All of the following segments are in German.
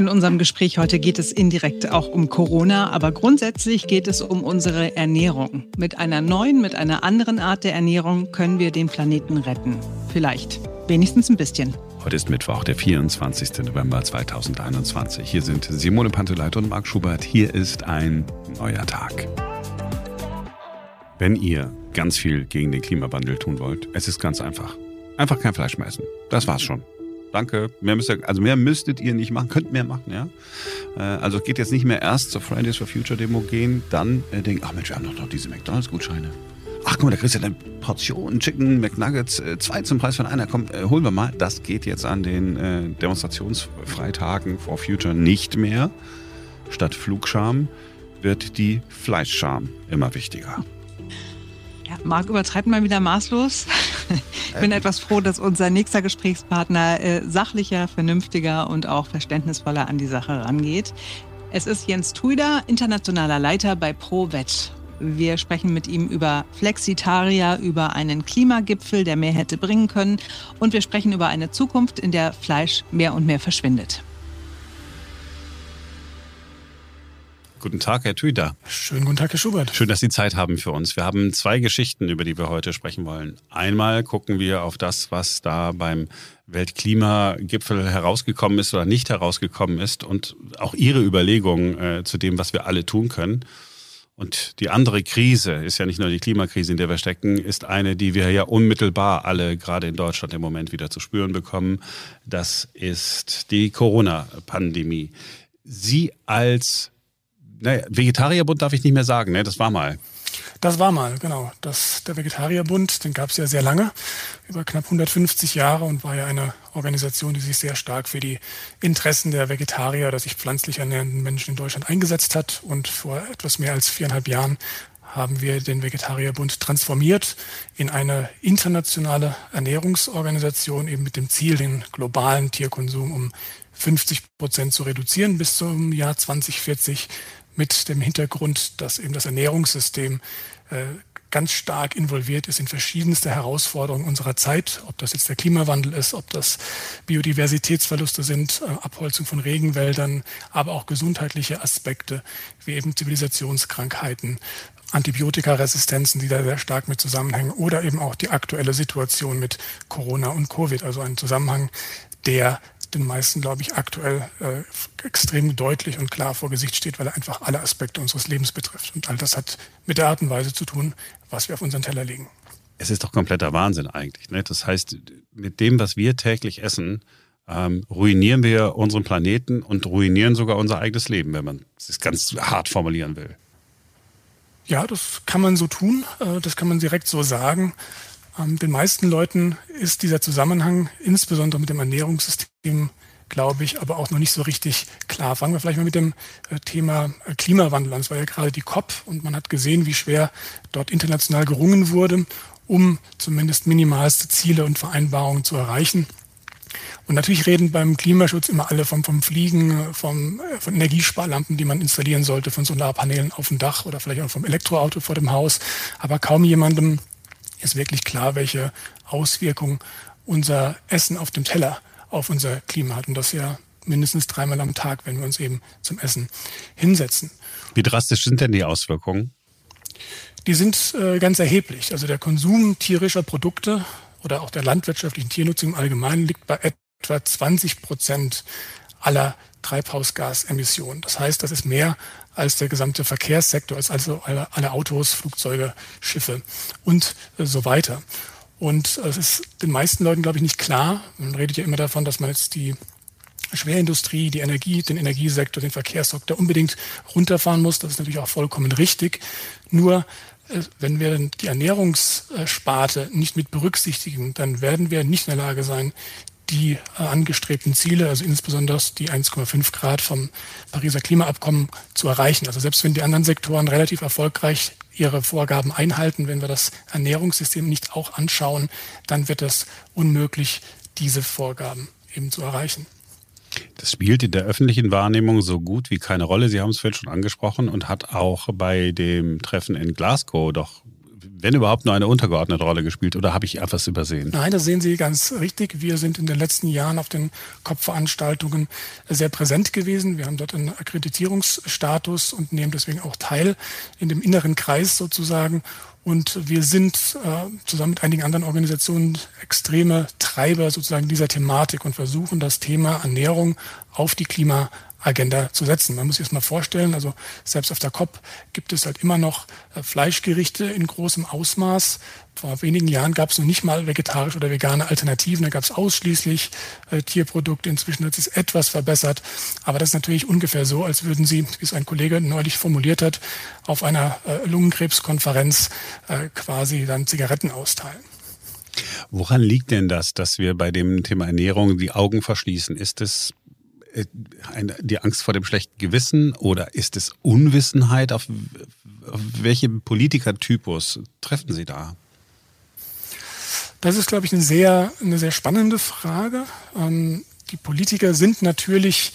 In unserem Gespräch heute geht es indirekt auch um Corona, aber grundsätzlich geht es um unsere Ernährung. Mit einer neuen, mit einer anderen Art der Ernährung können wir den Planeten retten. Vielleicht. Wenigstens ein bisschen. Heute ist Mittwoch, der 24. November 2021. Hier sind Simone Panteleit und Marc Schubert. Hier ist ein neuer Tag. Wenn ihr ganz viel gegen den Klimawandel tun wollt, es ist ganz einfach. Einfach kein Fleisch mehr essen. Das war's schon. Danke. Mehr müsst ihr, also mehr müsstet ihr nicht machen, könnt mehr machen, ja. Äh, also geht jetzt nicht mehr erst zur Fridays for Future Demo gehen, dann äh, denken, ach Mensch, wir haben doch noch diese McDonalds-Gutscheine. Ach guck mal, da kriegst du ja eine Portion Chicken McNuggets, äh, zwei zum Preis von einer. Komm, äh, holen wir mal. Das geht jetzt an den äh, Demonstrationsfreitagen for Future nicht mehr. Statt Flugscham wird die Fleischscham immer wichtiger. Ja, Marc übertreibt mal wieder maßlos. Ich bin etwas froh, dass unser nächster Gesprächspartner äh, sachlicher, vernünftiger und auch verständnisvoller an die Sache rangeht. Es ist Jens Tuida, internationaler Leiter bei ProVet. Wir sprechen mit ihm über Flexitaria, über einen Klimagipfel, der mehr hätte bringen können. Und wir sprechen über eine Zukunft, in der Fleisch mehr und mehr verschwindet. Guten Tag, Herr Tüder. Schönen guten Tag, Herr Schubert. Schön, dass Sie Zeit haben für uns. Wir haben zwei Geschichten, über die wir heute sprechen wollen. Einmal gucken wir auf das, was da beim Weltklimagipfel herausgekommen ist oder nicht herausgekommen ist und auch Ihre Überlegungen äh, zu dem, was wir alle tun können. Und die andere Krise ist ja nicht nur die Klimakrise, in der wir stecken, ist eine, die wir ja unmittelbar alle gerade in Deutschland im Moment wieder zu spüren bekommen. Das ist die Corona-Pandemie. Sie als naja, Vegetarierbund darf ich nicht mehr sagen, ne? Das war mal. Das war mal, genau. Das, der Vegetarierbund, den gab es ja sehr lange, über knapp 150 Jahre und war ja eine Organisation, die sich sehr stark für die Interessen der Vegetarier oder sich pflanzlich ernährenden Menschen in Deutschland eingesetzt hat. Und vor etwas mehr als viereinhalb Jahren haben wir den Vegetarierbund transformiert in eine internationale Ernährungsorganisation, eben mit dem Ziel, den globalen Tierkonsum um 50 Prozent zu reduzieren bis zum Jahr 2040 mit dem Hintergrund, dass eben das Ernährungssystem äh, ganz stark involviert ist in verschiedenste Herausforderungen unserer Zeit, ob das jetzt der Klimawandel ist, ob das Biodiversitätsverluste sind, äh, Abholzung von Regenwäldern, aber auch gesundheitliche Aspekte wie eben Zivilisationskrankheiten, Antibiotikaresistenzen, die da sehr stark mit zusammenhängen oder eben auch die aktuelle Situation mit Corona und Covid, also ein Zusammenhang, der den meisten, glaube ich, aktuell äh, extrem deutlich und klar vor Gesicht steht, weil er einfach alle Aspekte unseres Lebens betrifft. Und all das hat mit der Art und Weise zu tun, was wir auf unseren Teller legen. Es ist doch kompletter Wahnsinn eigentlich. Ne? Das heißt, mit dem, was wir täglich essen, ähm, ruinieren wir unseren Planeten und ruinieren sogar unser eigenes Leben, wenn man es ganz hart formulieren will. Ja, das kann man so tun. Äh, das kann man direkt so sagen. Ähm, den meisten Leuten ist dieser Zusammenhang, insbesondere mit dem Ernährungssystem, glaube ich, aber auch noch nicht so richtig klar. Fangen wir vielleicht mal mit dem äh, Thema äh, Klimawandel an. Es war ja gerade die COP und man hat gesehen, wie schwer dort international gerungen wurde, um zumindest minimalste Ziele und Vereinbarungen zu erreichen. Und natürlich reden beim Klimaschutz immer alle vom, vom Fliegen, vom, äh, von Energiesparlampen, die man installieren sollte, von Solarpanelen auf dem Dach oder vielleicht auch vom Elektroauto vor dem Haus. Aber kaum jemandem ist wirklich klar, welche Auswirkungen unser Essen auf dem Teller auf unser Klima hat. Und das ja mindestens dreimal am Tag, wenn wir uns eben zum Essen hinsetzen. Wie drastisch sind denn die Auswirkungen? Die sind äh, ganz erheblich. Also der Konsum tierischer Produkte oder auch der landwirtschaftlichen Tiernutzung im Allgemeinen liegt bei etwa 20 Prozent aller Treibhausgasemissionen. Das heißt, das ist mehr als der gesamte Verkehrssektor, als also alle, alle Autos, Flugzeuge, Schiffe und äh, so weiter. Und es ist den meisten Leuten, glaube ich, nicht klar. Man redet ja immer davon, dass man jetzt die Schwerindustrie, die Energie, den Energiesektor, den Verkehrssektor unbedingt runterfahren muss. Das ist natürlich auch vollkommen richtig. Nur äh, wenn wir die Ernährungssparte nicht mit berücksichtigen, dann werden wir nicht in der Lage sein, die äh, angestrebten Ziele, also insbesondere die 1,5 Grad vom Pariser Klimaabkommen zu erreichen. Also selbst wenn die anderen Sektoren relativ erfolgreich ihre Vorgaben einhalten, wenn wir das Ernährungssystem nicht auch anschauen, dann wird es unmöglich, diese Vorgaben eben zu erreichen. Das spielt in der öffentlichen Wahrnehmung so gut wie keine Rolle. Sie haben es vorhin schon angesprochen und hat auch bei dem Treffen in Glasgow doch wenn überhaupt, nur eine untergeordnete Rolle gespielt oder habe ich etwas übersehen? Nein, das sehen Sie ganz richtig. Wir sind in den letzten Jahren auf den Kopfveranstaltungen sehr präsent gewesen. Wir haben dort einen Akkreditierungsstatus und nehmen deswegen auch teil in dem inneren Kreis sozusagen. Und wir sind äh, zusammen mit einigen anderen Organisationen extreme Treiber sozusagen dieser Thematik und versuchen das Thema Ernährung auf die Klima Agenda zu setzen. Man muss sich das mal vorstellen, also selbst auf der COP gibt es halt immer noch äh, Fleischgerichte in großem Ausmaß. Vor wenigen Jahren gab es noch nicht mal vegetarische oder vegane Alternativen, da gab es ausschließlich äh, Tierprodukte. Inzwischen hat sich etwas verbessert, aber das ist natürlich ungefähr so, als würden Sie, wie es ein Kollege neulich formuliert hat, auf einer äh, Lungenkrebskonferenz äh, quasi dann Zigaretten austeilen. Woran liegt denn das, dass wir bei dem Thema Ernährung die Augen verschließen? Ist es die Angst vor dem schlechten Gewissen oder ist es Unwissenheit? Auf, auf welchen Politikertypus treffen Sie da? Das ist, glaube ich, eine sehr, eine sehr spannende Frage. Ähm, die Politiker sind natürlich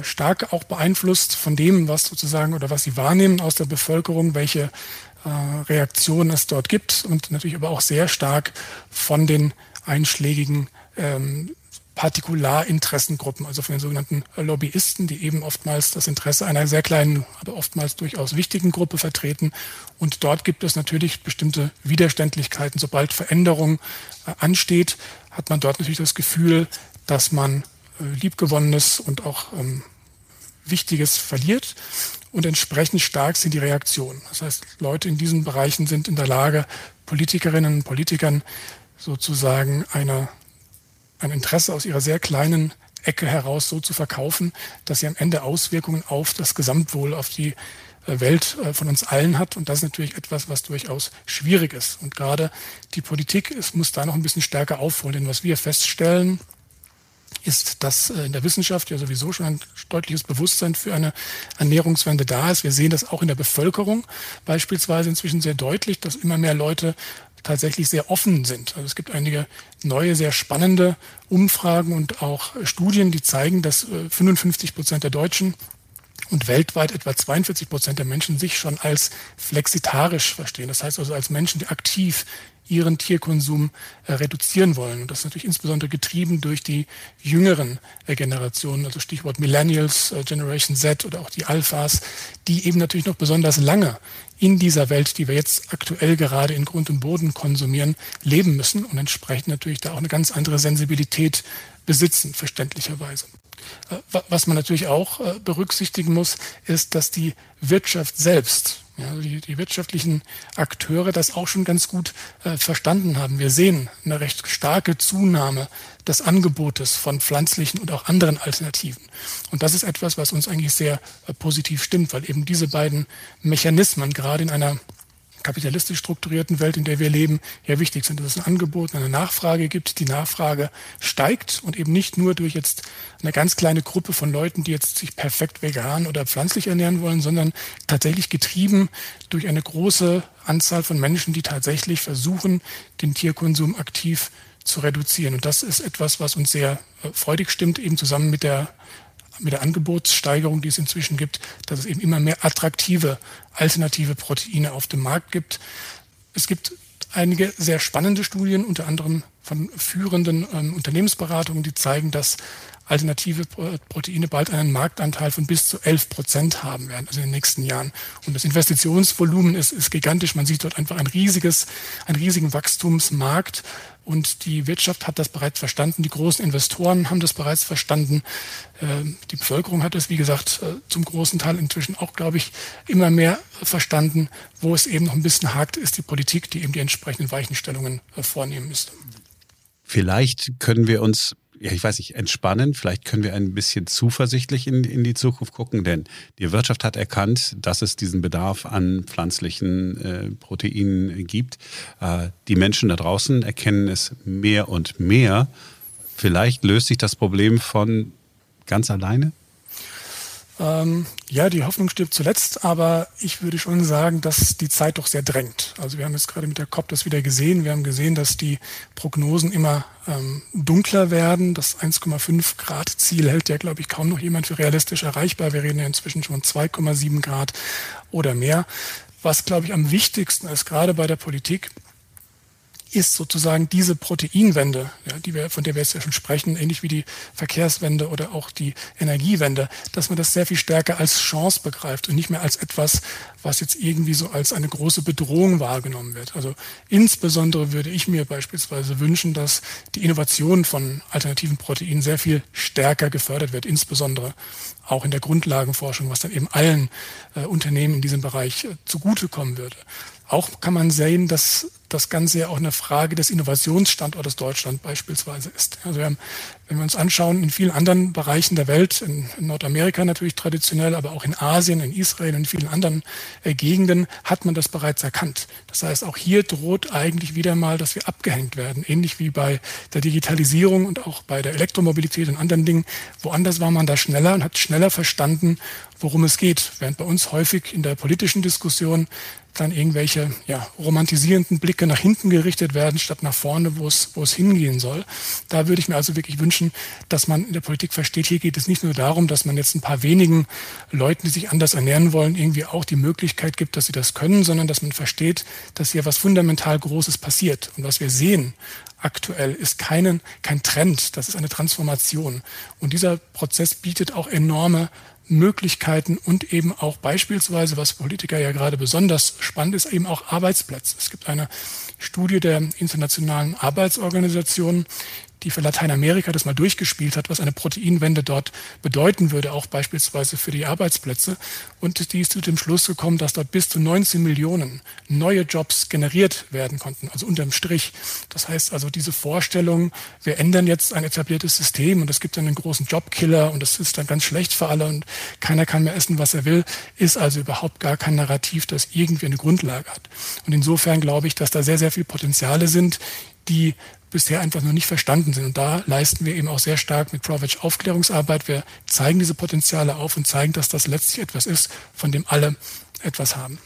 stark auch beeinflusst von dem, was sozusagen oder was sie wahrnehmen aus der Bevölkerung, welche äh, Reaktionen es dort gibt und natürlich aber auch sehr stark von den einschlägigen ähm, Partikularinteressengruppen, also von den sogenannten Lobbyisten, die eben oftmals das Interesse einer sehr kleinen, aber oftmals durchaus wichtigen Gruppe vertreten. Und dort gibt es natürlich bestimmte Widerständlichkeiten. Sobald Veränderung äh, ansteht, hat man dort natürlich das Gefühl, dass man äh, liebgewonnenes und auch ähm, Wichtiges verliert. Und entsprechend stark sind die Reaktionen. Das heißt, Leute in diesen Bereichen sind in der Lage, Politikerinnen und Politikern sozusagen eine ein Interesse aus ihrer sehr kleinen Ecke heraus so zu verkaufen, dass sie am Ende Auswirkungen auf das Gesamtwohl, auf die äh, Welt äh, von uns allen hat. Und das ist natürlich etwas, was durchaus schwierig ist. Und gerade die Politik es muss da noch ein bisschen stärker aufholen. Denn was wir feststellen, ist, dass äh, in der Wissenschaft ja sowieso schon ein deutliches Bewusstsein für eine Ernährungswende da ist. Wir sehen das auch in der Bevölkerung beispielsweise inzwischen sehr deutlich, dass immer mehr Leute tatsächlich sehr offen sind. Also es gibt einige neue, sehr spannende Umfragen und auch Studien, die zeigen, dass 55 äh, Prozent der Deutschen und weltweit etwa 42 Prozent der Menschen sich schon als flexitarisch verstehen. Das heißt also als Menschen, die aktiv ihren Tierkonsum äh, reduzieren wollen. Und das ist natürlich insbesondere getrieben durch die jüngeren äh, Generationen, also Stichwort Millennials, äh, Generation Z oder auch die Alphas, die eben natürlich noch besonders lange in dieser Welt, die wir jetzt aktuell gerade in Grund und Boden konsumieren, leben müssen und entsprechend natürlich da auch eine ganz andere Sensibilität besitzen, verständlicherweise. Äh, was man natürlich auch äh, berücksichtigen muss, ist, dass die Wirtschaft selbst ja, die, die wirtschaftlichen Akteure das auch schon ganz gut äh, verstanden haben. Wir sehen eine recht starke Zunahme des Angebotes von pflanzlichen und auch anderen Alternativen. Und das ist etwas, was uns eigentlich sehr äh, positiv stimmt, weil eben diese beiden Mechanismen gerade in einer kapitalistisch strukturierten Welt, in der wir leben, ja wichtig sind, dass es ein Angebot, eine Nachfrage gibt. Die Nachfrage steigt und eben nicht nur durch jetzt eine ganz kleine Gruppe von Leuten, die jetzt sich perfekt vegan oder pflanzlich ernähren wollen, sondern tatsächlich getrieben durch eine große Anzahl von Menschen, die tatsächlich versuchen, den Tierkonsum aktiv zu reduzieren. Und das ist etwas, was uns sehr äh, freudig stimmt, eben zusammen mit der mit der Angebotssteigerung, die es inzwischen gibt, dass es eben immer mehr attraktive alternative Proteine auf dem Markt gibt. Es gibt einige sehr spannende Studien, unter anderem von führenden ähm, Unternehmensberatungen, die zeigen, dass alternative Proteine bald einen Marktanteil von bis zu 11 Prozent haben werden, also in den nächsten Jahren. Und das Investitionsvolumen ist, ist gigantisch. Man sieht dort einfach ein riesiges, einen riesigen Wachstumsmarkt. Und die Wirtschaft hat das bereits verstanden, die großen Investoren haben das bereits verstanden. Ähm, die Bevölkerung hat es, wie gesagt, äh, zum großen Teil inzwischen auch, glaube ich, immer mehr verstanden. Wo es eben noch ein bisschen hakt, ist die Politik, die eben die entsprechenden Weichenstellungen äh, vornehmen müsste. Vielleicht können wir uns ja, ich weiß nicht, entspannen. Vielleicht können wir ein bisschen zuversichtlich in, in die Zukunft gucken, denn die Wirtschaft hat erkannt, dass es diesen Bedarf an pflanzlichen äh, Proteinen gibt. Äh, die Menschen da draußen erkennen es mehr und mehr. Vielleicht löst sich das Problem von ganz alleine? Ähm, ja, die Hoffnung stirbt zuletzt, aber ich würde schon sagen, dass die Zeit doch sehr drängt. Also wir haben jetzt gerade mit der COP das wieder gesehen. Wir haben gesehen, dass die Prognosen immer ähm, dunkler werden. Das 1,5 Grad Ziel hält ja, glaube ich, kaum noch jemand für realistisch erreichbar. Wir reden ja inzwischen schon 2,7 Grad oder mehr. was, glaube ich, am wichtigsten ist, gerade bei der Politik, ist sozusagen diese Proteinwende, ja, die wir, von der wir jetzt ja schon sprechen, ähnlich wie die Verkehrswende oder auch die Energiewende, dass man das sehr viel stärker als Chance begreift und nicht mehr als etwas, was jetzt irgendwie so als eine große Bedrohung wahrgenommen wird. Also insbesondere würde ich mir beispielsweise wünschen, dass die Innovation von alternativen Proteinen sehr viel stärker gefördert wird, insbesondere auch in der Grundlagenforschung, was dann eben allen äh, Unternehmen in diesem Bereich äh, zugutekommen würde. Auch kann man sehen, dass das Ganze ja auch eine Frage des Innovationsstandortes Deutschland beispielsweise ist. Also wir haben, wenn wir uns anschauen, in vielen anderen Bereichen der Welt, in, Nordamerika natürlich traditionell, aber auch in Asien, in Israel, in vielen anderen äh, Gegenden, hat man das bereits erkannt. Das heißt, auch hier droht eigentlich wieder mal, dass wir abgehängt werden, ähnlich wie bei der Digitalisierung und auch bei der Elektromobilität und anderen Dingen. Woanders war man da schneller und hat schneller verstanden, worum es geht, während bei uns häufig in der politischen Diskussion dann irgendwelche ja, romantisierenden Blicke nach hinten gerichtet werden, statt nach vorne, wo es, wo es hingehen soll. Da würde ich mir also wirklich wünschen, dass man in der Politik versteht, hier geht es nicht nur darum, dass man jetzt ein paar wenigen Leuten, die sich anders ernähren wollen, irgendwie auch die Möglichkeit gibt, dass sie das können, sondern dass man versteht, dass hier was fundamental Großes passiert. Und was wir sehen aktuell ist keinen, kein Trend, das ist eine Transformation. Und dieser Prozess bietet auch enorme Möglichkeiten und eben auch beispielsweise, was Politiker ja gerade besonders spannend ist, eben auch Arbeitsplätze. Es gibt eine Studie der Internationalen Arbeitsorganisation, die für Lateinamerika das mal durchgespielt hat, was eine Proteinwende dort bedeuten würde, auch beispielsweise für die Arbeitsplätze. Und die ist zu dem Schluss gekommen, dass dort bis zu 19 Millionen neue Jobs generiert werden konnten, also unterm Strich. Das heißt also diese Vorstellung, wir ändern jetzt ein etabliertes System und es gibt dann einen großen Jobkiller und das ist dann ganz schlecht für alle und keiner kann mehr essen, was er will, ist also überhaupt gar kein Narrativ, das irgendwie eine Grundlage hat. Und insofern glaube ich, dass da sehr, sehr viele Potenziale sind, die bisher einfach noch nicht verstanden sind. Und da leisten wir eben auch sehr stark mit Provage Aufklärungsarbeit. Wir zeigen diese Potenziale auf und zeigen, dass das letztlich etwas ist, von dem alle etwas haben.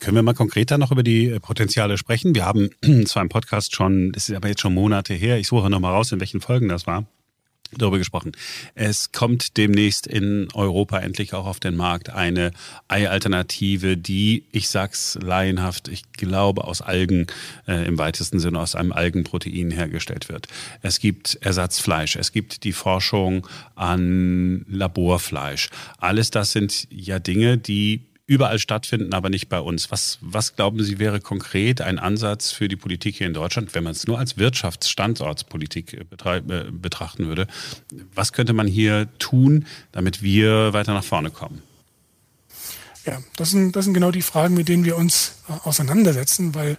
Können wir mal konkreter noch über die Potenziale sprechen? Wir haben zwar im Podcast schon, das ist aber jetzt schon Monate her, ich suche noch mal raus, in welchen Folgen das war darüber gesprochen. Es kommt demnächst in Europa endlich auch auf den Markt eine Ei-Alternative, die, ich sag's laienhaft, ich glaube aus Algen äh, im weitesten Sinne aus einem Algenprotein hergestellt wird. Es gibt Ersatzfleisch, es gibt die Forschung an Laborfleisch. Alles das sind ja Dinge, die überall stattfinden, aber nicht bei uns. Was, was glauben Sie wäre konkret ein Ansatz für die Politik hier in Deutschland, wenn man es nur als Wirtschaftsstandortspolitik äh, äh, betrachten würde? Was könnte man hier tun, damit wir weiter nach vorne kommen? Ja, das sind, das sind genau die Fragen, mit denen wir uns äh, auseinandersetzen, weil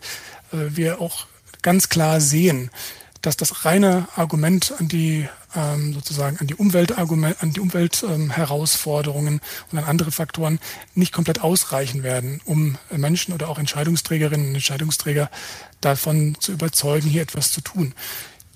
äh, wir auch ganz klar sehen, dass das reine Argument an die ähm, sozusagen an die Umweltargument, an die Umweltherausforderungen ähm, und an andere Faktoren nicht komplett ausreichen werden, um Menschen oder auch Entscheidungsträgerinnen und Entscheidungsträger davon zu überzeugen, hier etwas zu tun.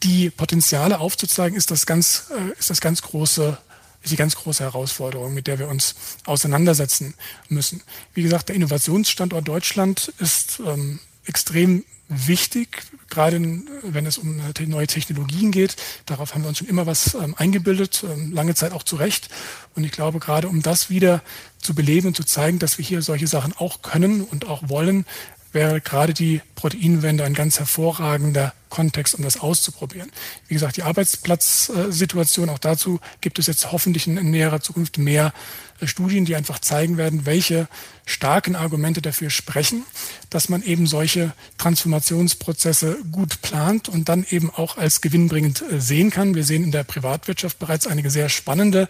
Die Potenziale aufzuzeigen, ist das ganz, äh, ist das ganz große ist die ganz große Herausforderung, mit der wir uns auseinandersetzen müssen. Wie gesagt, der Innovationsstandort Deutschland ist ähm, extrem wichtig, gerade wenn es um neue Technologien geht. Darauf haben wir uns schon immer was ähm, eingebildet, ähm, lange Zeit auch zu Recht. Und ich glaube, gerade um das wieder zu beleben und zu zeigen, dass wir hier solche Sachen auch können und auch wollen, wäre gerade die Proteinwende ein ganz hervorragender Kontext, um das auszuprobieren. Wie gesagt, die Arbeitsplatzsituation, auch dazu gibt es jetzt hoffentlich in, näherer Zukunft mehr äh, Studien, die einfach zeigen werden, welche starken Argumente dafür sprechen, dass man eben solche Transformationsprozesse gut plant und dann eben auch als gewinnbringend äh, sehen kann. Wir sehen in der Privatwirtschaft bereits einige sehr spannende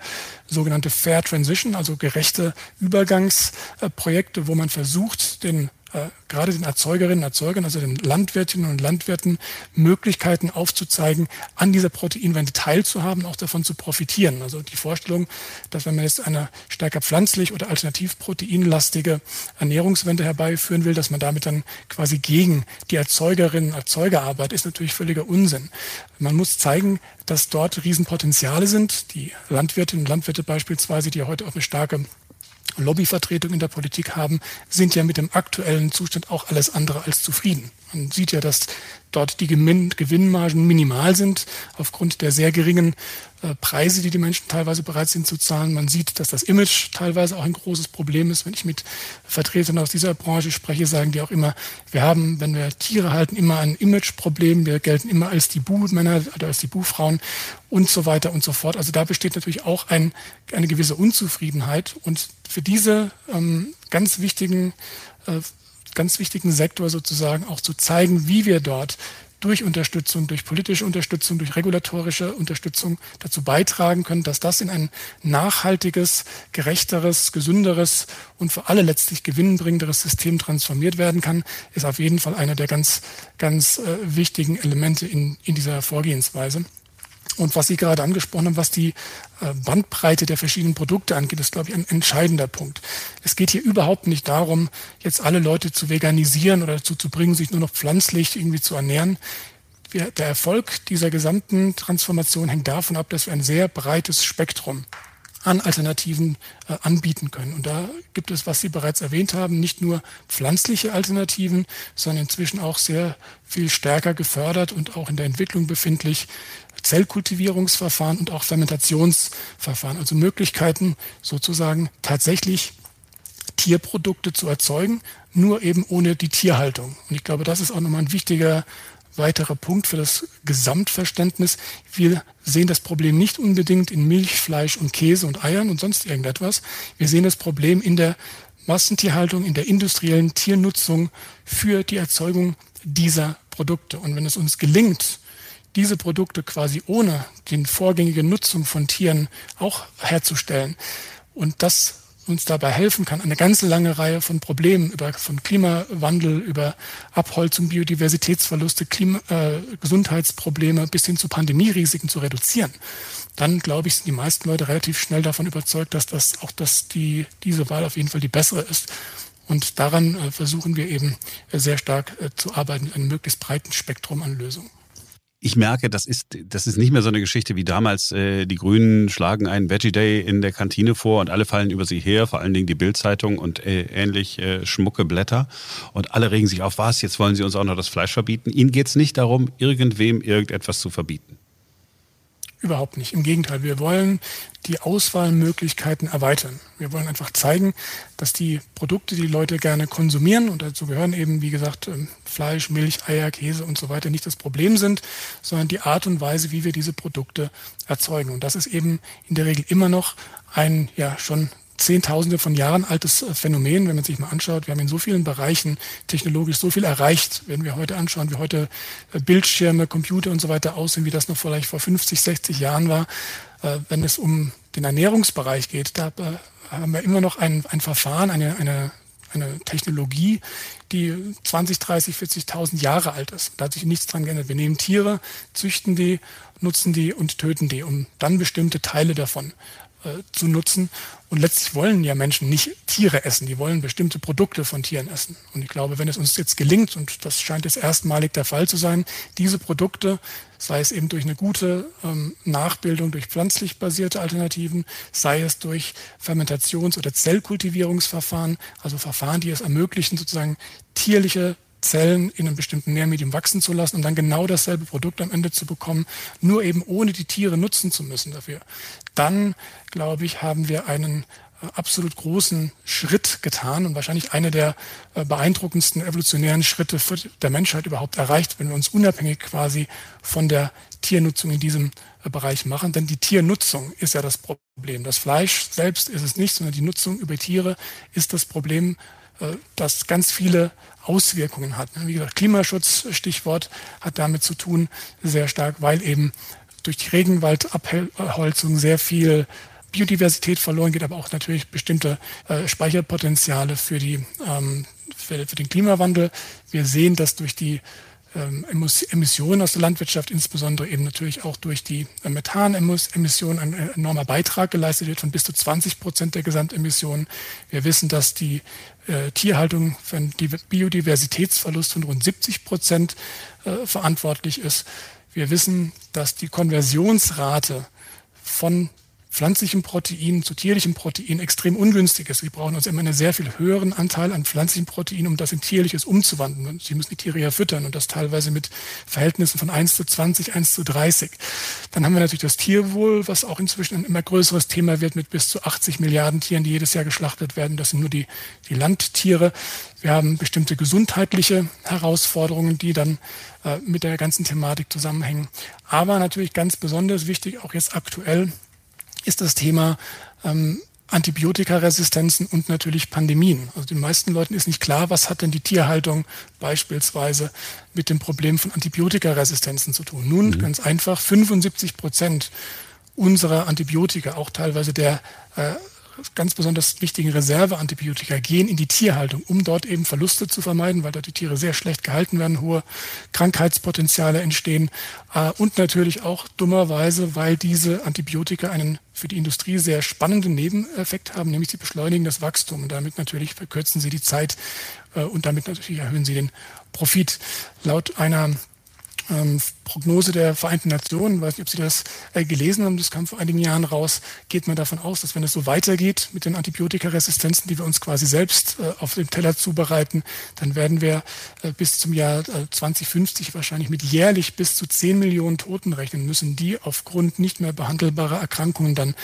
sogenannte Fair Transition, also gerechte Übergangsprojekte, wo man versucht, den äh, gerade den Erzeugerinnen und Erzeugern, also den Landwirtinnen und Landwirten, Möglichkeiten aufzuzeigen, an dieser Proteinwende teilzuhaben, auch davon zu profitieren. Also die Vorstellung, dass wenn man jetzt eine stärker pflanzlich oder alternativ proteinlastige Ernährungswende herbeiführen will, dass man damit dann quasi gegen die Erzeugerinnen und Erzeugerarbeit ist natürlich völliger Unsinn. Man muss zeigen, dass dort Riesenpotenziale sind. Die Landwirtinnen und Landwirte beispielsweise, die heute auch eine starke Lobbyvertretung in der Politik haben, sind ja mit dem aktuellen Zustand auch alles andere als zufrieden. Man sieht ja, dass dort die Gewinnmargen minimal sind aufgrund der sehr geringen Preise, die die Menschen teilweise bereit sind zu zahlen. Man sieht, dass das Image teilweise auch ein großes Problem ist. Wenn ich mit Vertretern aus dieser Branche spreche, sagen die auch immer, wir haben, wenn wir Tiere halten, immer ein Imageproblem. Wir gelten immer als die Buhmänner oder als die Buhfrauen und so weiter und so fort. Also da besteht natürlich auch ein, eine gewisse Unzufriedenheit. Und für diese ähm, ganz wichtigen äh, ganz wichtigen Sektor sozusagen auch zu zeigen, wie wir dort durch Unterstützung, durch politische Unterstützung, durch regulatorische Unterstützung dazu beitragen können, dass das in ein nachhaltiges, gerechteres, gesünderes und für alle letztlich gewinnbringenderes System transformiert werden kann, ist auf jeden Fall einer der ganz, ganz äh, wichtigen Elemente in, in dieser Vorgehensweise. Und was Sie gerade angesprochen haben, was die äh, Bandbreite der verschiedenen Produkte angeht, ist, glaube ich, ein entscheidender Punkt. Es geht hier überhaupt nicht darum, jetzt alle Leute zu veganisieren oder dazu zu bringen, sich nur noch pflanzlich irgendwie zu ernähren. Der Erfolg dieser gesamten Transformation hängt davon ab, dass wir ein sehr breites Spektrum an Alternativen äh, anbieten können. Und da gibt es, was Sie bereits erwähnt haben, nicht nur pflanzliche Alternativen, sondern inzwischen auch sehr viel stärker gefördert und auch in der Entwicklung befindlich Zellkultivierungsverfahren und auch Fermentationsverfahren, also Möglichkeiten sozusagen tatsächlich Tierprodukte zu erzeugen, nur eben ohne die Tierhaltung. Und ich glaube, das ist auch nochmal ein wichtiger weiterer Punkt für das Gesamtverständnis. Wir sehen das Problem nicht unbedingt in Milch, Fleisch und Käse und Eiern und sonst irgendetwas. Wir sehen das Problem in der Massentierhaltung, in der industriellen Tiernutzung für die Erzeugung dieser Produkte. Und wenn es uns gelingt, diese Produkte quasi ohne die vorgängige Nutzung von Tieren auch herzustellen. Und das uns dabei helfen kann, eine ganze lange Reihe von Problemen über von Klimawandel, über Abholzung, Biodiversitätsverluste, Klima, äh, Gesundheitsprobleme bis hin zu Pandemierisiken zu reduzieren, dann glaube ich, sind die meisten Leute relativ schnell davon überzeugt, dass das auch dass die, diese Wahl auf jeden Fall die bessere ist. Und daran äh, versuchen wir eben äh, sehr stark äh, zu arbeiten mit möglichst breiten Spektrum an Lösungen ich merke, das ist, das ist nicht mehr so eine Geschichte wie damals. Äh, die Grünen schlagen einen Veggie Day in der Kantine vor und alle fallen über sie her, vor allen Dingen die Bildzeitung und äh, ähnlich äh, schmucke Blätter. Und alle regen sich auf, was, jetzt wollen sie uns auch noch das Fleisch verbieten. Ihnen geht es nicht darum, irgendwem irgendetwas zu verbieten. Überhaupt nicht. Im Gegenteil, wir wollen die Auswahlmöglichkeiten erweitern. Wir wollen einfach zeigen, dass die Produkte, die Leute gerne konsumieren, und dazu gehören eben, wie gesagt, ähm, Fleisch, Milch, Eier, Käse und so weiter, nicht das Problem sind, sondern die Art und Weise, wie wir diese Produkte erzeugen. Und das ist eben in der Regel immer noch ein ja schon Zehntausende von Jahren altes äh, Phänomen, wenn man sich mal anschaut. Wir haben in so vielen Bereichen technologisch so viel erreicht. Wenn wir heute anschauen, wie heute äh, Bildschirme, Computer und so weiter aussehen, wie das noch vielleicht vor 50, 60 Jahren war. Äh, wenn es um den Ernährungsbereich geht, da haben wir immer noch ein, ein Verfahren, eine, eine, eine Technologie, die 20, 30, 40.000 Jahre alt ist. Da hat sich nichts dran geändert. Wir nehmen Tiere, züchten die, nutzen die und töten die, um dann bestimmte Teile davon äh, zu nutzen. Und letztlich wollen ja Menschen nicht Tiere essen, die wollen bestimmte Produkte von Tieren essen. Und ich glaube, wenn es uns jetzt gelingt, und das scheint jetzt erstmalig der Fall zu sein, diese Produkte, sei es eben durch eine gute ähm, Nachbildung durch pflanzlich basierte Alternativen, sei es durch Fermentations- oder Zellkultivierungsverfahren, also Verfahren, die es ermöglichen, sozusagen tierliche Zellen in einem bestimmten Nährmedium wachsen zu lassen und dann genau dasselbe Produkt am Ende zu bekommen, nur eben ohne die Tiere nutzen zu müssen dafür. Dann, glaube ich, haben wir einen äh, absolut großen Schritt getan und wahrscheinlich eine der äh, beeindruckendsten evolutionären Schritte der Menschheit überhaupt erreicht, wenn wir uns unabhängig quasi von der Tiernutzung in diesem äh, Bereich machen. Denn die Tiernutzung ist ja das Problem. Das Fleisch selbst ist es nicht, sondern die Nutzung über Tiere ist das Problem, das ganz viele Auswirkungen hat. Wie gesagt, Klimaschutz, Stichwort, hat damit zu tun, sehr stark, weil eben durch die Regenwaldabholzung sehr viel Biodiversität verloren geht, aber auch natürlich bestimmte äh, Speicherpotenziale für, die, ähm, für, den Klimawandel. Wir sehen, dass durch die ähm, Emissionen aus der Landwirtschaft, insbesondere eben natürlich auch durch die äh, Methanemissionen, ein äh, enormer Beitrag geleistet wird von bis zu 20 Prozent der Gesamtemissionen. Wir wissen, dass die äh, Tierhaltung für einen Biodiversitätsverlust von rund 70 Prozent äh, verantwortlich ist. Wir wissen, dass die Konversionsrate von pflanzlichen Protein zu tierlichen Protein extrem ungünstig ist. Wir brauchen uns immer einen sehr viel höheren Anteil an pflanzlichen Protein, um das in tierliches umzuwandeln. Sie müssen die Tiere ja füttern und das teilweise mit Verhältnissen von 1 zu 20, 1 zu 30. Dann haben wir natürlich das Tierwohl, was auch inzwischen ein immer größeres Thema wird mit bis zu 80 Milliarden Tieren, die jedes Jahr geschlachtet werden. Das sind nur die, die Landtiere. Wir haben bestimmte gesundheitliche Herausforderungen, die dann äh, mit der ganzen Thematik zusammenhängen. Aber natürlich ganz besonders wichtig, auch jetzt aktuell, ist das Thema ähm, Antibiotikaresistenzen und natürlich Pandemien. Also den meisten Leuten ist nicht klar, was hat denn die Tierhaltung beispielsweise mit dem Problem von Antibiotikaresistenzen zu tun. Nun, mhm. ganz einfach, 75 Prozent unserer Antibiotika, auch teilweise der äh, ganz besonders wichtigen Reserveantibiotika gehen in die Tierhaltung, um dort eben Verluste zu vermeiden, weil dort die Tiere sehr schlecht gehalten werden, hohe Krankheitspotenziale entstehen äh, und natürlich auch dummerweise, weil diese Antibiotika einen für die Industrie sehr spannenden Nebeneffekt haben, nämlich sie beschleunigen das Wachstum damit natürlich verkürzen sie die Zeit äh, und damit natürlich erhöhen sie den Profit. Laut einer ähm, Prognose der Vereinten Nationen, ich weiß nicht, ob Sie das äh, gelesen haben, das kam vor einigen Jahren raus, geht man davon aus, dass wenn es so weitergeht mit den Antibiotikaresistenzen, die wir uns quasi selbst äh, auf dem Teller zubereiten, dann werden wir äh, bis zum Jahr 2050 wahrscheinlich mit jährlich bis zu 10 Millionen Toten rechnen müssen, die aufgrund nicht mehr behandelbarer Erkrankungen dann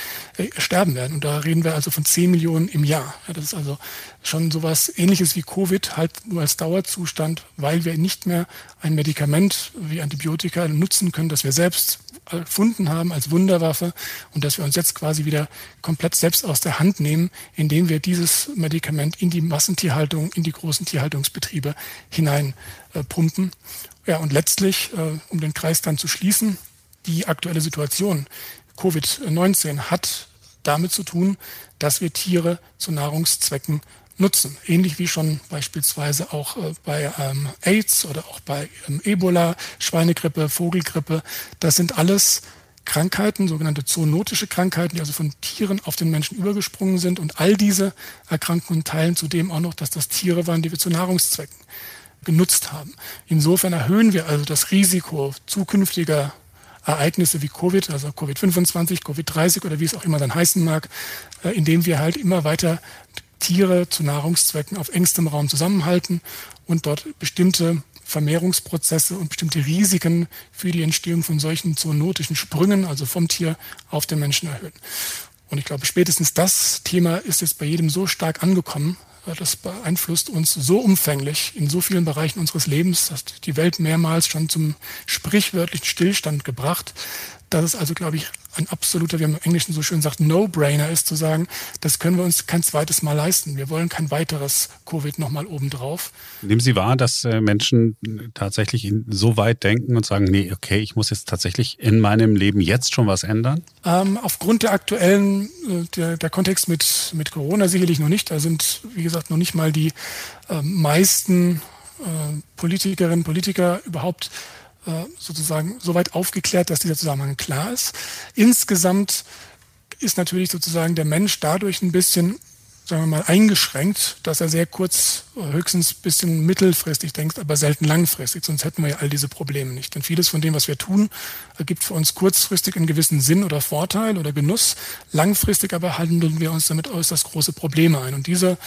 sterben werden. Und da reden wir also von 10 Millionen im Jahr. das ist also schon sowas ähnliches wie Covid, halt nur als Dauerzustand, weil wir nicht mehr ein Medikament wie Antibiotika nutzen können, das wir selbst erfunden haben als Wunderwaffe und dass wir uns jetzt quasi wieder komplett selbst aus der Hand nehmen, indem wir dieses Medikament in die Massentierhaltung, in die großen Tierhaltungsbetriebe hineinpumpen. Äh, ja, und letztlich, äh, um den Kreis dann zu schließen, die aktuelle Situation Covid-19 hat damit zu tun, dass wir Tiere zu Nahrungszwecken nutzen. Ähnlich wie schon beispielsweise auch äh, bei ähm, AIDS oder auch bei ähm, Ebola, Schweinegrippe, Vogelgrippe. Das sind alles Krankheiten, sogenannte zoonotische Krankheiten, die also von Tieren auf den Menschen übergesprungen sind. Und all diese Erkrankungen teilen zudem auch noch, dass das Tiere waren, die wir zu Nahrungszwecken genutzt haben. Insofern erhöhen wir also das Risiko zukünftiger Ereignisse wie Covid, also Covid-25, Covid-30 oder wie es auch immer dann heißen mag, äh, indem wir halt immer weiter Tiere zu Nahrungszwecken auf engstem Raum zusammenhalten und dort bestimmte Vermehrungsprozesse und bestimmte Risiken für die Entstehung von solchen zoonotischen Sprüngen, also vom Tier auf den Menschen erhöhen. Und ich glaube, spätestens das Thema ist jetzt bei jedem so stark angekommen, das beeinflusst uns so umfänglich in so vielen Bereichen unseres Lebens, dass die Welt mehrmals schon zum sprichwörtlichen Stillstand gebracht, dass es also, glaube ich, ein absoluter, wie man im Englischen so schön sagt, No-Brainer ist zu sagen, das können wir uns kein zweites Mal leisten. Wir wollen kein weiteres Covid nochmal obendrauf. Nehmen Sie wahr, dass äh, Menschen tatsächlich so weit denken und sagen, nee, okay, ich muss jetzt tatsächlich in meinem Leben jetzt schon was ändern? Ähm, aufgrund der aktuellen, äh, der, der Kontext mit, mit Corona sicherlich noch nicht. Da sind, wie gesagt, noch nicht mal die äh, meisten Politikerinnen und Politiker überhaupt sozusagen soweit aufgeklärt, dass dieser Zusammenhang klar ist. Insgesamt ist natürlich sozusagen der Mensch dadurch ein bisschen, sagen wir mal, eingeschränkt, dass er sehr kurz, höchstens ein bisschen mittelfristig denkt, aber selten langfristig. Sonst hätten wir ja all diese Probleme nicht. Denn vieles von dem, was wir tun, ergibt für uns kurzfristig einen gewissen Sinn oder Vorteil oder Genuss. Langfristig aber handeln wir uns damit äußerst große Probleme ein. Und diese,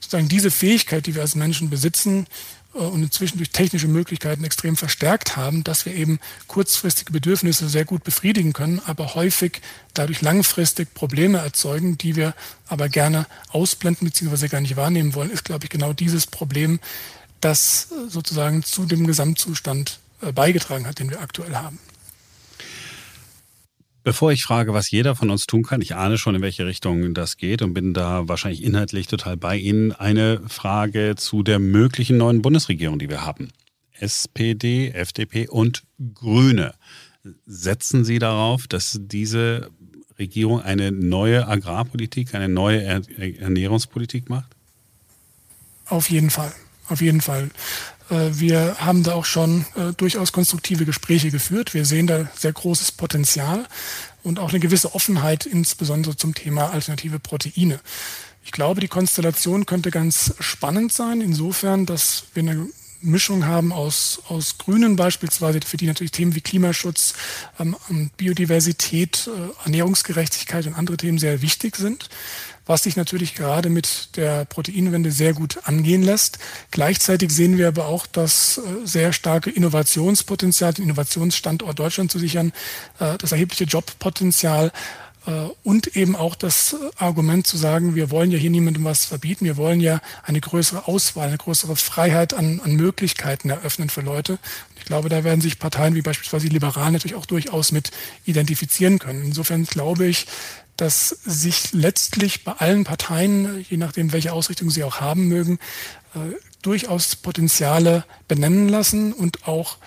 sozusagen diese Fähigkeit, die wir als Menschen besitzen, äh, und inzwischen durch technische Möglichkeiten extrem verstärkt haben, dass wir eben kurzfristige Bedürfnisse sehr gut befriedigen können, aber häufig dadurch langfristig Probleme erzeugen, die wir aber gerne ausblenden bzw. gar nicht wahrnehmen wollen, ist, glaube ich, genau dieses Problem, das äh, sozusagen zu dem Gesamtzustand äh, beigetragen hat, den wir aktuell haben. Bevor ich frage, was jeder von uns tun kann, ich ahne schon, in welche Richtung das geht und bin da wahrscheinlich inhaltlich total bei Ihnen. Eine Frage zu der möglichen neuen Bundesregierung, die wir haben. SPD, FDP und Grüne. Setzen Sie darauf, dass diese Regierung eine neue Agrarpolitik, eine neue Ernährungspolitik macht? Auf jeden Fall. Auf jeden Fall. Äh, wir haben da auch schon äh, durchaus konstruktive Gespräche geführt. Wir sehen da sehr großes Potenzial und auch eine gewisse Offenheit, insbesondere zum Thema alternative Proteine. Ich glaube, die Konstellation könnte ganz spannend sein, insofern, dass wir eine Mischung haben aus, aus Grünen beispielsweise, für die natürlich Themen wie Klimaschutz, ähm, Biodiversität, äh, Ernährungsgerechtigkeit und andere Themen sehr wichtig sind was sich natürlich gerade mit der Proteinwende sehr gut angehen lässt. Gleichzeitig sehen wir aber auch das äh, sehr starke Innovationspotenzial, den Innovationsstandort Deutschland zu sichern, äh, das erhebliche Jobpotenzial äh, und eben auch das Argument zu sagen, wir wollen ja hier niemandem was verbieten, wir wollen ja eine größere Auswahl, eine größere Freiheit an, an Möglichkeiten eröffnen für Leute. Ich glaube, da werden sich Parteien wie beispielsweise die Liberalen natürlich auch durchaus mit identifizieren können. Insofern glaube ich, dass sich letztlich bei allen Parteien, je nachdem, welche Ausrichtung sie auch haben mögen, äh, durchaus Potenziale benennen lassen und auch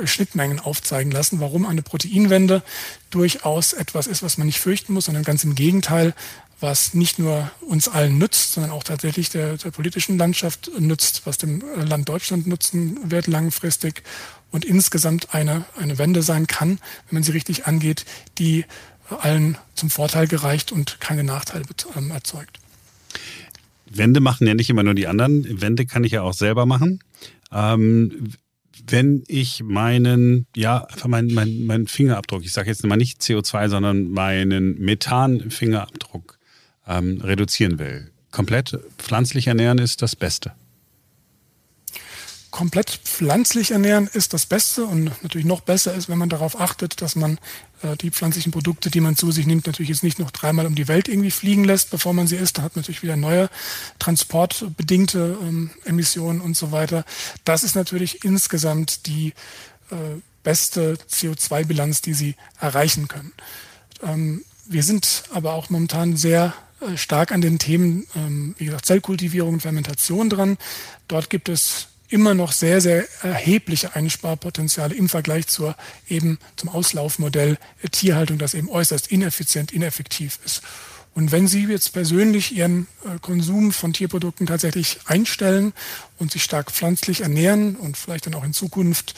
äh, Schnittmengen aufzeigen lassen, warum eine Proteinwende durchaus etwas ist, was man nicht fürchten muss, sondern ganz im Gegenteil, was nicht nur uns allen nützt, sondern auch tatsächlich der, der politischen Landschaft nützt, was dem Land Deutschland nutzen wird langfristig und insgesamt eine, eine Wende sein kann, wenn man sie richtig angeht, die allen zum Vorteil gereicht und keine Nachteile ähm, erzeugt. Wände machen ja nicht immer nur die anderen. Wände kann ich ja auch selber machen. Ähm, wenn ich meinen, ja, einfach meinen, meinen, meinen Fingerabdruck, ich sage jetzt mal nicht CO2, sondern meinen Methan-Fingerabdruck ähm, reduzieren will, komplett pflanzlich ernähren ist das Beste komplett pflanzlich ernähren ist das Beste und natürlich noch besser ist, wenn man darauf achtet, dass man äh, die pflanzlichen Produkte, die man zu sich nimmt, natürlich jetzt nicht noch dreimal um die Welt irgendwie fliegen lässt, bevor man sie isst. Da hat man natürlich wieder neue transportbedingte ähm, Emissionen und so weiter. Das ist natürlich insgesamt die äh, beste CO2-Bilanz, die sie erreichen können. Ähm, wir sind aber auch momentan sehr äh, stark an den Themen, ähm, wie gesagt, Zellkultivierung und Fermentation dran. Dort gibt es immer noch sehr, sehr erhebliche Einsparpotenziale im Vergleich zur eben zum Auslaufmodell Tierhaltung, das eben äußerst ineffizient, ineffektiv ist. Und wenn Sie jetzt persönlich Ihren äh, Konsum von Tierprodukten tatsächlich einstellen und sich stark pflanzlich ernähren und vielleicht dann auch in Zukunft,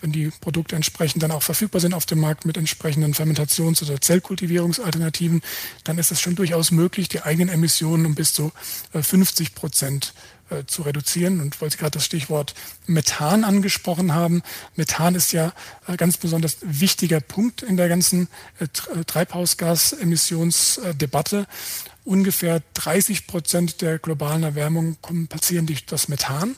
wenn die Produkte entsprechend dann auch verfügbar sind auf dem Markt mit entsprechenden Fermentations- oder Zellkultivierungsalternativen, dann ist es schon durchaus möglich, die eigenen Emissionen um bis zu 50 äh, Prozent äh, zu reduzieren. Und weil Sie gerade das Stichwort Methan angesprochen haben, Methan ist ja äh, ganz besonders wichtiger Punkt in der ganzen äh, Treibhausgasemissionsdebatte. Ungefähr 30 Prozent der globalen Erwärmung passieren durch das Methan.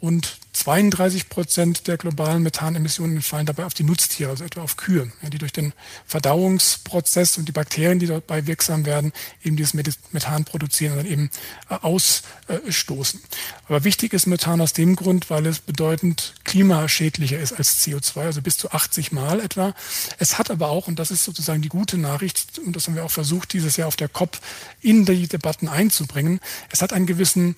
Und 32 Prozent der globalen Methanemissionen fallen dabei auf die Nutztiere, also etwa auf Kühe, die durch den Verdauungsprozess und die Bakterien, die dabei wirksam werden, eben dieses Methan produzieren und dann eben äh, ausstoßen. Aber wichtig ist Methan aus dem Grund, weil es bedeutend klimaschädlicher ist als CO2, also bis zu 80 Mal etwa. Es hat aber auch, und das ist sozusagen die gute Nachricht, und das haben wir auch versucht, dieses Jahr auf der COP in die Debatten einzubringen, es hat einen gewissen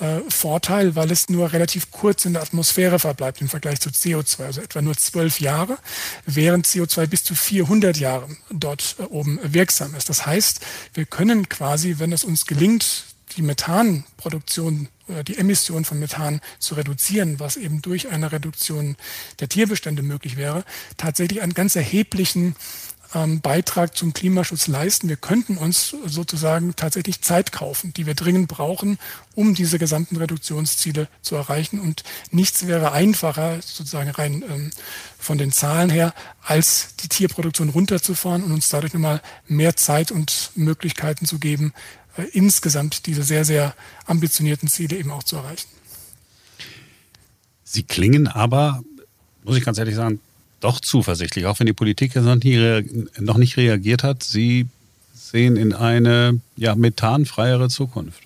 äh, Vorteil, weil es nur relativ kurz in der Atmosphäre verbleibt im Vergleich zu CO2, also etwa nur zwölf Jahre, während CO2 bis zu 400 Jahre dort äh, oben wirksam ist. Das heißt, wir können quasi, wenn es uns gelingt, die Methanproduktion oder die Emission von Methan zu reduzieren, was eben durch eine Reduktion der Tierbestände möglich wäre, tatsächlich einen ganz erheblichen ähm, Beitrag zum Klimaschutz leisten. Wir könnten uns sozusagen tatsächlich Zeit kaufen, die wir dringend brauchen, um diese gesamten Reduktionsziele zu erreichen. Und nichts wäre einfacher, sozusagen rein ähm, von den Zahlen her, als die Tierproduktion runterzufahren und uns dadurch nochmal mehr Zeit und Möglichkeiten zu geben, äh, insgesamt diese sehr, sehr ambitionierten Ziele eben auch zu erreichen. Sie klingen aber, muss ich ganz ehrlich sagen, doch zuversichtlich, auch wenn die Politik noch, noch nicht reagiert hat. Sie sehen in eine ja, methanfreiere Zukunft.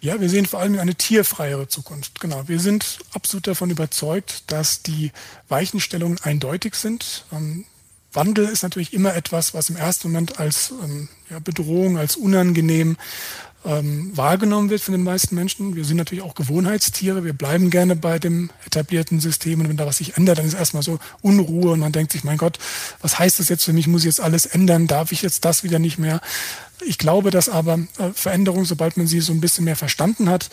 Ja, wir sehen vor allem eine tierfreiere Zukunft. Genau. Wir sind absolut davon überzeugt, dass die Weichenstellungen eindeutig sind. Ähm, Wandel ist natürlich immer etwas, was im ersten Moment als ähm, ja, Bedrohung, als unangenehm ähm, wahrgenommen wird von den meisten Menschen. Wir sind natürlich auch Gewohnheitstiere. Wir bleiben gerne bei dem etablierten System. Und wenn da was sich ändert, dann ist erstmal so Unruhe und man denkt sich, mein Gott, was heißt das jetzt für mich? Muss ich jetzt alles ändern? Darf ich jetzt das wieder nicht mehr? Ich glaube, dass aber äh, Veränderung, sobald man sie so ein bisschen mehr verstanden hat,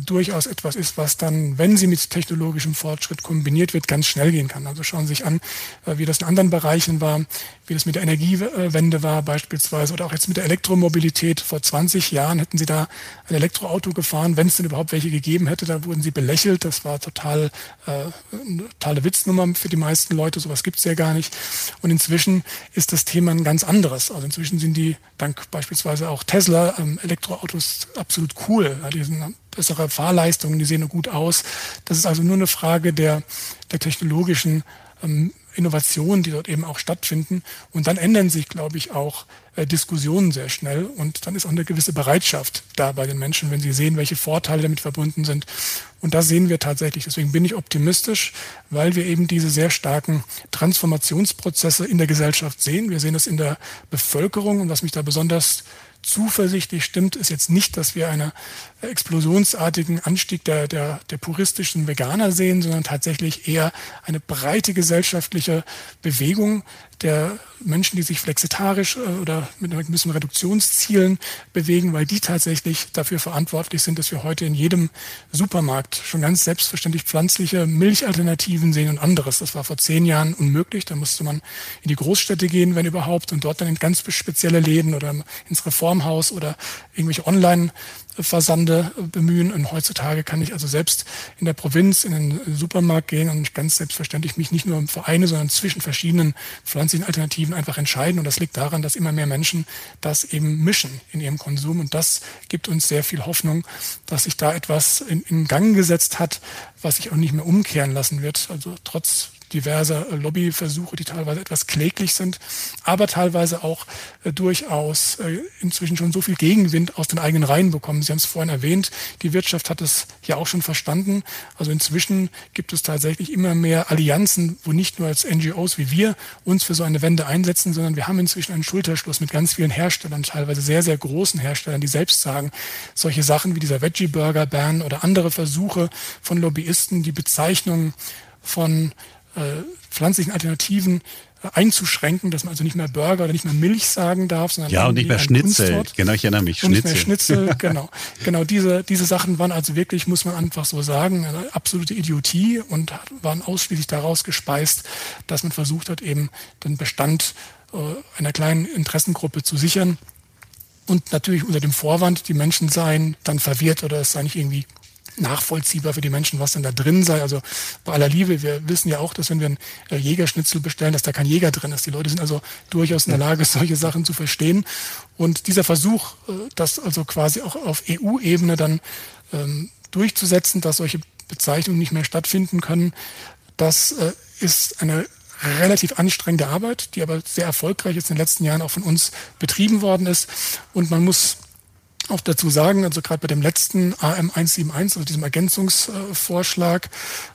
durchaus etwas ist, was dann, wenn sie mit technologischem Fortschritt kombiniert wird, ganz schnell gehen kann. Also schauen Sie sich an, äh, wie das in anderen Bereichen war, wie das mit der Energiewende war beispielsweise oder auch jetzt mit der Elektromobilität. Vor 20 Jahren hätten Sie da ein Elektroauto gefahren, wenn es denn überhaupt welche gegeben hätte, da wurden Sie belächelt. Das war total äh, eine totale Witznummer für die meisten Leute. Sowas gibt es ja gar nicht. Und inzwischen ist das Thema ein ganz anderes. Also inzwischen sind die dank beispielsweise auch Tesla ähm, Elektroautos absolut cool. Ja, die sind bessere Fahrleistungen, die sehen gut aus. Das ist also nur eine Frage der, der technologischen ähm, Innovationen, die dort eben auch stattfinden. Und dann ändern sich, glaube ich, auch äh, Diskussionen sehr schnell. Und dann ist auch eine gewisse Bereitschaft da bei den Menschen, wenn sie sehen, welche Vorteile damit verbunden sind. Und das sehen wir tatsächlich. Deswegen bin ich optimistisch, weil wir eben diese sehr starken Transformationsprozesse in der Gesellschaft sehen. Wir sehen das in der Bevölkerung. Und was mich da besonders zuversichtlich stimmt, ist jetzt nicht, dass wir einen explosionsartigen Anstieg der, der, der puristischen Veganer sehen, sondern tatsächlich eher eine breite gesellschaftliche Bewegung der Menschen, die sich flexitarisch äh, oder mit gewissen Reduktionszielen bewegen, weil die tatsächlich dafür verantwortlich sind, dass wir heute in jedem Supermarkt schon ganz selbstverständlich pflanzliche Milchalternativen sehen und anderes. Das war vor zehn Jahren unmöglich. Da musste man in die Großstädte gehen, wenn überhaupt, und dort dann in ganz spezielle Läden oder ins Reformhaus oder irgendwelche Online- Versande bemühen. Und heutzutage kann ich also selbst in der Provinz in den Supermarkt gehen und ganz selbstverständlich mich nicht nur im Vereine, sondern zwischen verschiedenen pflanzlichen Alternativen einfach entscheiden. Und das liegt daran, dass immer mehr Menschen das eben mischen in ihrem Konsum. Und das gibt uns sehr viel Hoffnung, dass sich da etwas in, in Gang gesetzt hat, was sich auch nicht mehr umkehren lassen wird. Also trotz diverse äh, Lobbyversuche, die teilweise etwas kläglich sind, aber teilweise auch äh, durchaus äh, inzwischen schon so viel Gegenwind aus den eigenen Reihen bekommen. Sie haben es vorhin erwähnt, die Wirtschaft hat es ja auch schon verstanden. Also inzwischen gibt es tatsächlich immer mehr Allianzen, wo nicht nur als NGOs wie wir uns für so eine Wende einsetzen, sondern wir haben inzwischen einen Schulterschluss mit ganz vielen Herstellern, teilweise sehr, sehr großen Herstellern, die selbst sagen, solche Sachen wie dieser Veggie-Burger-Ban oder andere Versuche von Lobbyisten, die Bezeichnung von pflanzlichen Alternativen äh, einzuschränken, dass man also nicht mehr Burger oder nicht mehr Milch sagen darf, sondern ja und nicht mehr Schnitzel. Genau, ich erinnere mich. Und Schnitzel. Nicht mehr Schnitzel, genau. Genau diese diese Sachen waren also wirklich, muss man einfach so sagen, eine absolute Idiotie und waren ausschließlich daraus gespeist, dass man versucht hat, eben den Bestand äh, einer kleinen Interessengruppe zu sichern. Und natürlich unter dem Vorwand, die Menschen seien dann verwirrt oder es sei nicht irgendwie nachvollziehbar für die Menschen, was denn da drin sei. Also bei aller Liebe, wir wissen ja auch, dass wenn wir einen äh, Jägerschnitzel bestellen, dass da kein Jäger drin ist. Die Leute sind also durchaus in der Lage, solche Sachen zu verstehen. Und dieser Versuch, äh, das also quasi auch auf EU-Ebene dann ähm, durchzusetzen, dass solche Bezeichnungen nicht mehr stattfinden können, das äh, ist eine relativ anstrengende Arbeit, die aber sehr erfolgreich jetzt in den letzten Jahren auch von uns betrieben worden ist. Und man muss auch dazu sagen, also gerade bei dem letzten AM 171, also diesem Ergänzungsvorschlag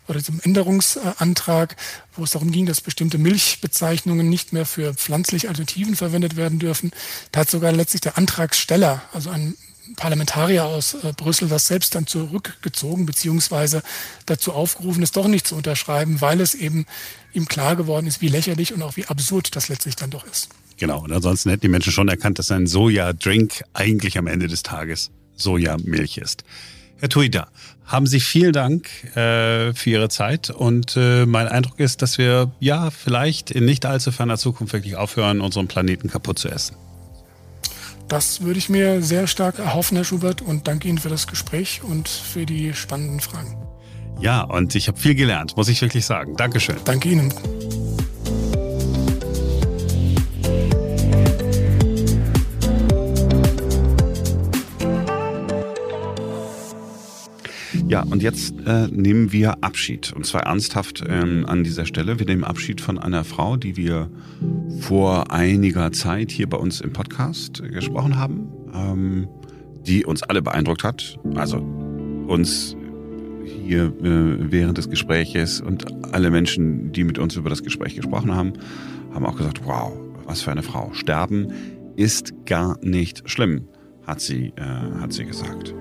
oder diesem Änderungsantrag, wo es darum ging, dass bestimmte Milchbezeichnungen nicht mehr für pflanzliche Alternativen verwendet werden dürfen, da hat sogar letztlich der Antragsteller, also ein Parlamentarier aus äh, Brüssel das selbst dann zurückgezogen, beziehungsweise dazu aufgerufen, es doch nicht zu unterschreiben, weil es eben ihm klar geworden ist, wie lächerlich und auch wie absurd das letztlich dann doch ist. Genau, und ansonsten hätten die Menschen schon erkannt, dass ein Soja-Drink eigentlich am Ende des Tages Sojamilch ist. Herr Tuida, haben Sie vielen Dank äh, für Ihre Zeit und äh, mein Eindruck ist, dass wir ja vielleicht in nicht allzu ferner Zukunft wirklich aufhören, unseren Planeten kaputt zu essen. Das würde ich mir sehr stark erhoffen, Herr Schubert, und danke Ihnen für das Gespräch und für die spannenden Fragen. Ja, und ich habe viel gelernt, muss ich wirklich sagen. Dankeschön. Danke Ihnen. Ja, und jetzt äh, nehmen wir Abschied. Und zwar ernsthaft ähm, an dieser Stelle. Wir nehmen Abschied von einer Frau, die wir vor einiger Zeit hier bei uns im Podcast äh, gesprochen haben, ähm, die uns alle beeindruckt hat. Also uns hier äh, während des Gespräches und alle Menschen, die mit uns über das Gespräch gesprochen haben, haben auch gesagt, wow, was für eine Frau. Sterben ist gar nicht schlimm, hat sie, äh, hat sie gesagt.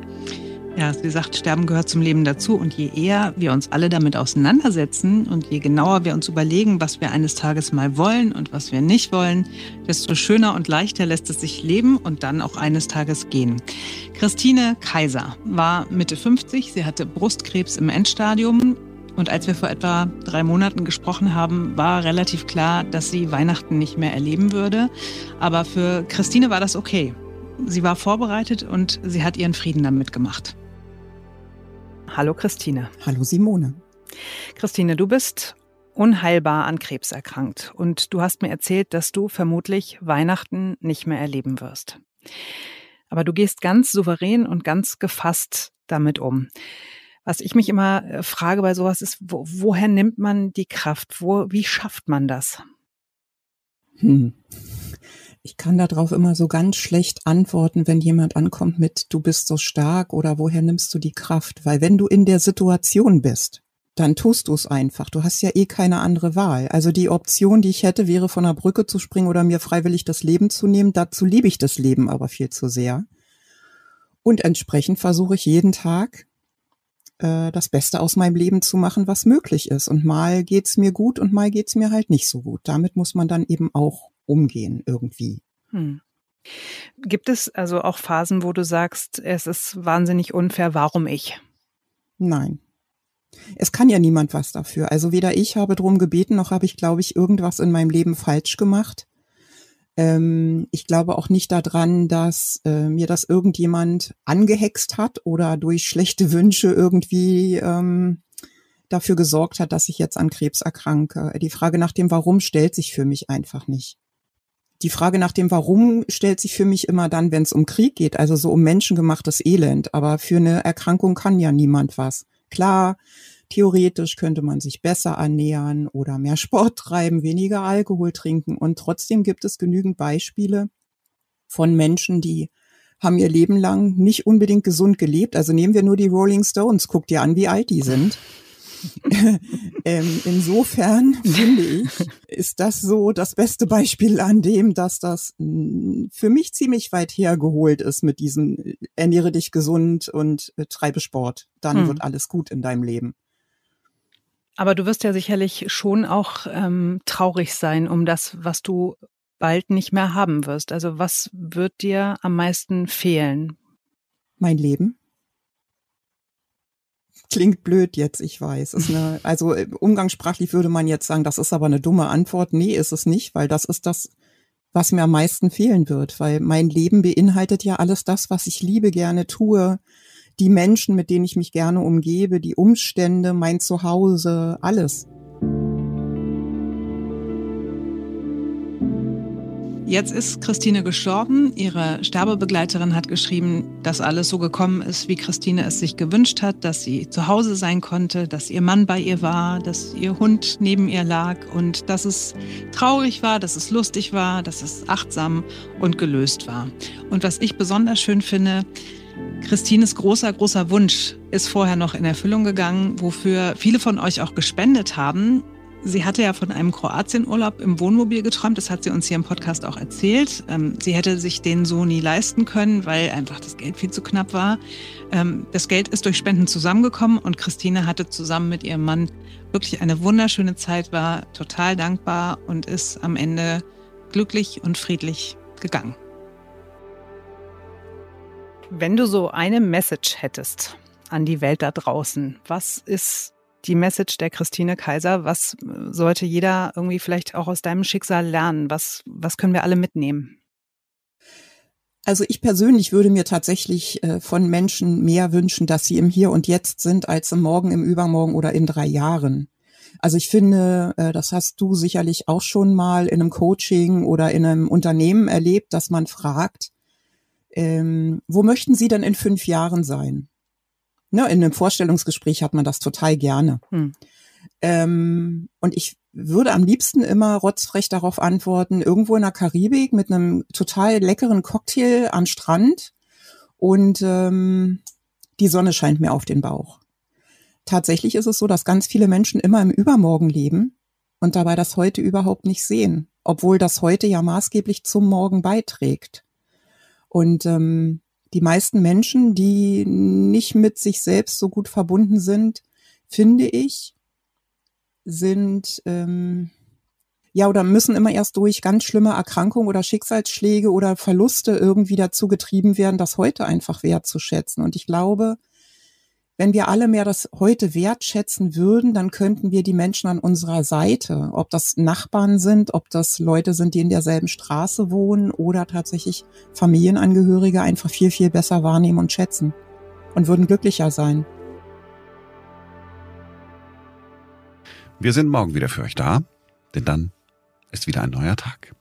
Ja, sie sagt, Sterben gehört zum Leben dazu. Und je eher wir uns alle damit auseinandersetzen und je genauer wir uns überlegen, was wir eines Tages mal wollen und was wir nicht wollen, desto schöner und leichter lässt es sich leben und dann auch eines Tages gehen. Christine Kaiser war Mitte 50. Sie hatte Brustkrebs im Endstadium. Und als wir vor etwa drei Monaten gesprochen haben, war relativ klar, dass sie Weihnachten nicht mehr erleben würde. Aber für Christine war das okay. Sie war vorbereitet und sie hat ihren Frieden damit gemacht. Hallo Christine. Hallo Simone. Christine, du bist unheilbar an Krebs erkrankt und du hast mir erzählt, dass du vermutlich Weihnachten nicht mehr erleben wirst. Aber du gehst ganz souverän und ganz gefasst damit um. Was ich mich immer äh, frage bei sowas ist, wo, woher nimmt man die Kraft? Wo, wie schafft man das? Hm. Ich kann darauf immer so ganz schlecht antworten, wenn jemand ankommt mit, du bist so stark oder woher nimmst du die Kraft? Weil wenn du in der Situation bist, dann tust du es einfach. Du hast ja eh keine andere Wahl. Also die Option, die ich hätte, wäre von der Brücke zu springen oder mir freiwillig das Leben zu nehmen. Dazu liebe ich das Leben aber viel zu sehr. Und entsprechend versuche ich jeden Tag äh, das Beste aus meinem Leben zu machen, was möglich ist. Und mal geht's mir gut und mal geht's mir halt nicht so gut. Damit muss man dann eben auch umgehen irgendwie. Hm. Gibt es also auch Phasen, wo du sagst, es ist wahnsinnig unfair, warum ich? Nein. Es kann ja niemand was dafür. Also weder ich habe drum gebeten, noch habe ich, glaube ich, irgendwas in meinem Leben falsch gemacht. Ähm, ich glaube auch nicht daran, dass äh, mir das irgendjemand angehext hat oder durch schlechte Wünsche irgendwie ähm, dafür gesorgt hat, dass ich jetzt an Krebs erkranke. Die Frage nach dem Warum stellt sich für mich einfach nicht. Die Frage nach dem Warum stellt sich für mich immer dann, wenn es um Krieg geht, also so um menschengemachtes Elend. Aber für eine Erkrankung kann ja niemand was. Klar, theoretisch könnte man sich besser annähern oder mehr Sport treiben, weniger Alkohol trinken. Und trotzdem gibt es genügend Beispiele von Menschen, die haben ihr Leben lang nicht unbedingt gesund gelebt. Also nehmen wir nur die Rolling Stones, guck dir an, wie alt die sind. ähm, insofern finde ich, ist das so das beste Beispiel an dem, dass das für mich ziemlich weit hergeholt ist mit diesem äh, ernähre dich gesund und äh, treibe Sport. Dann hm. wird alles gut in deinem Leben. Aber du wirst ja sicherlich schon auch ähm, traurig sein um das, was du bald nicht mehr haben wirst. Also was wird dir am meisten fehlen? Mein Leben klingt blöd jetzt, ich weiß. Ist eine, also äh, umgangssprachlich würde man jetzt sagen, das ist aber eine dumme Antwort. Nee, ist es nicht, weil das ist das, was mir am meisten fehlen wird, weil mein Leben beinhaltet ja alles das, was ich liebe, gerne tue, die Menschen, mit denen ich mich gerne umgebe, die Umstände, mein Zuhause, alles. Jetzt ist Christine gestorben. Ihre Sterbebegleiterin hat geschrieben, dass alles so gekommen ist, wie Christine es sich gewünscht hat, dass sie zu Hause sein konnte, dass ihr Mann bei ihr war, dass ihr Hund neben ihr lag und dass es traurig war, dass es lustig war, dass es achtsam und gelöst war. Und was ich besonders schön finde, Christines großer, großer Wunsch ist vorher noch in Erfüllung gegangen, wofür viele von euch auch gespendet haben. Sie hatte ja von einem Kroatienurlaub im Wohnmobil geträumt. Das hat sie uns hier im Podcast auch erzählt. Ähm, sie hätte sich den so nie leisten können, weil einfach das Geld viel zu knapp war. Ähm, das Geld ist durch Spenden zusammengekommen und Christine hatte zusammen mit ihrem Mann wirklich eine wunderschöne Zeit, war total dankbar und ist am Ende glücklich und friedlich gegangen. Wenn du so eine Message hättest an die Welt da draußen, was ist die Message der Christine Kaiser? Was sollte jeder irgendwie vielleicht auch aus deinem Schicksal lernen? Was, was können wir alle mitnehmen? Also ich persönlich würde mir tatsächlich äh, von Menschen mehr wünschen, dass sie im Hier und Jetzt sind, als im Morgen, im Übermorgen oder in drei Jahren. Also ich finde, äh, das hast du sicherlich auch schon mal in einem Coaching oder in einem Unternehmen erlebt, dass man fragt, ähm, wo möchten Sie denn in fünf Jahren sein? Ne, in einem Vorstellungsgespräch hat man das total gerne. Hm. Ähm, und ich würde am liebsten immer rotzfrech darauf antworten, irgendwo in der Karibik mit einem total leckeren Cocktail am Strand und ähm, die Sonne scheint mir auf den Bauch. Tatsächlich ist es so, dass ganz viele Menschen immer im Übermorgen leben und dabei das heute überhaupt nicht sehen, obwohl das heute ja maßgeblich zum Morgen beiträgt. Und ähm, Die meisten Menschen, die nicht mit sich selbst so gut verbunden sind, finde ich, sind ähm, ja oder müssen immer erst durch ganz schlimme Erkrankungen oder Schicksalsschläge oder Verluste irgendwie dazu getrieben werden, das heute einfach wertzuschätzen. Und ich glaube, wenn wir alle mehr das heute wertschätzen würden, dann könnten wir die Menschen an unserer Seite, ob das Nachbarn sind, ob das Leute sind, die in derselben Straße wohnen oder tatsächlich Familienangehörige einfach viel, viel besser wahrnehmen und schätzen und würden glücklicher sein. Wir sind morgen wieder für euch da, denn dann ist wieder ein neuer Tag.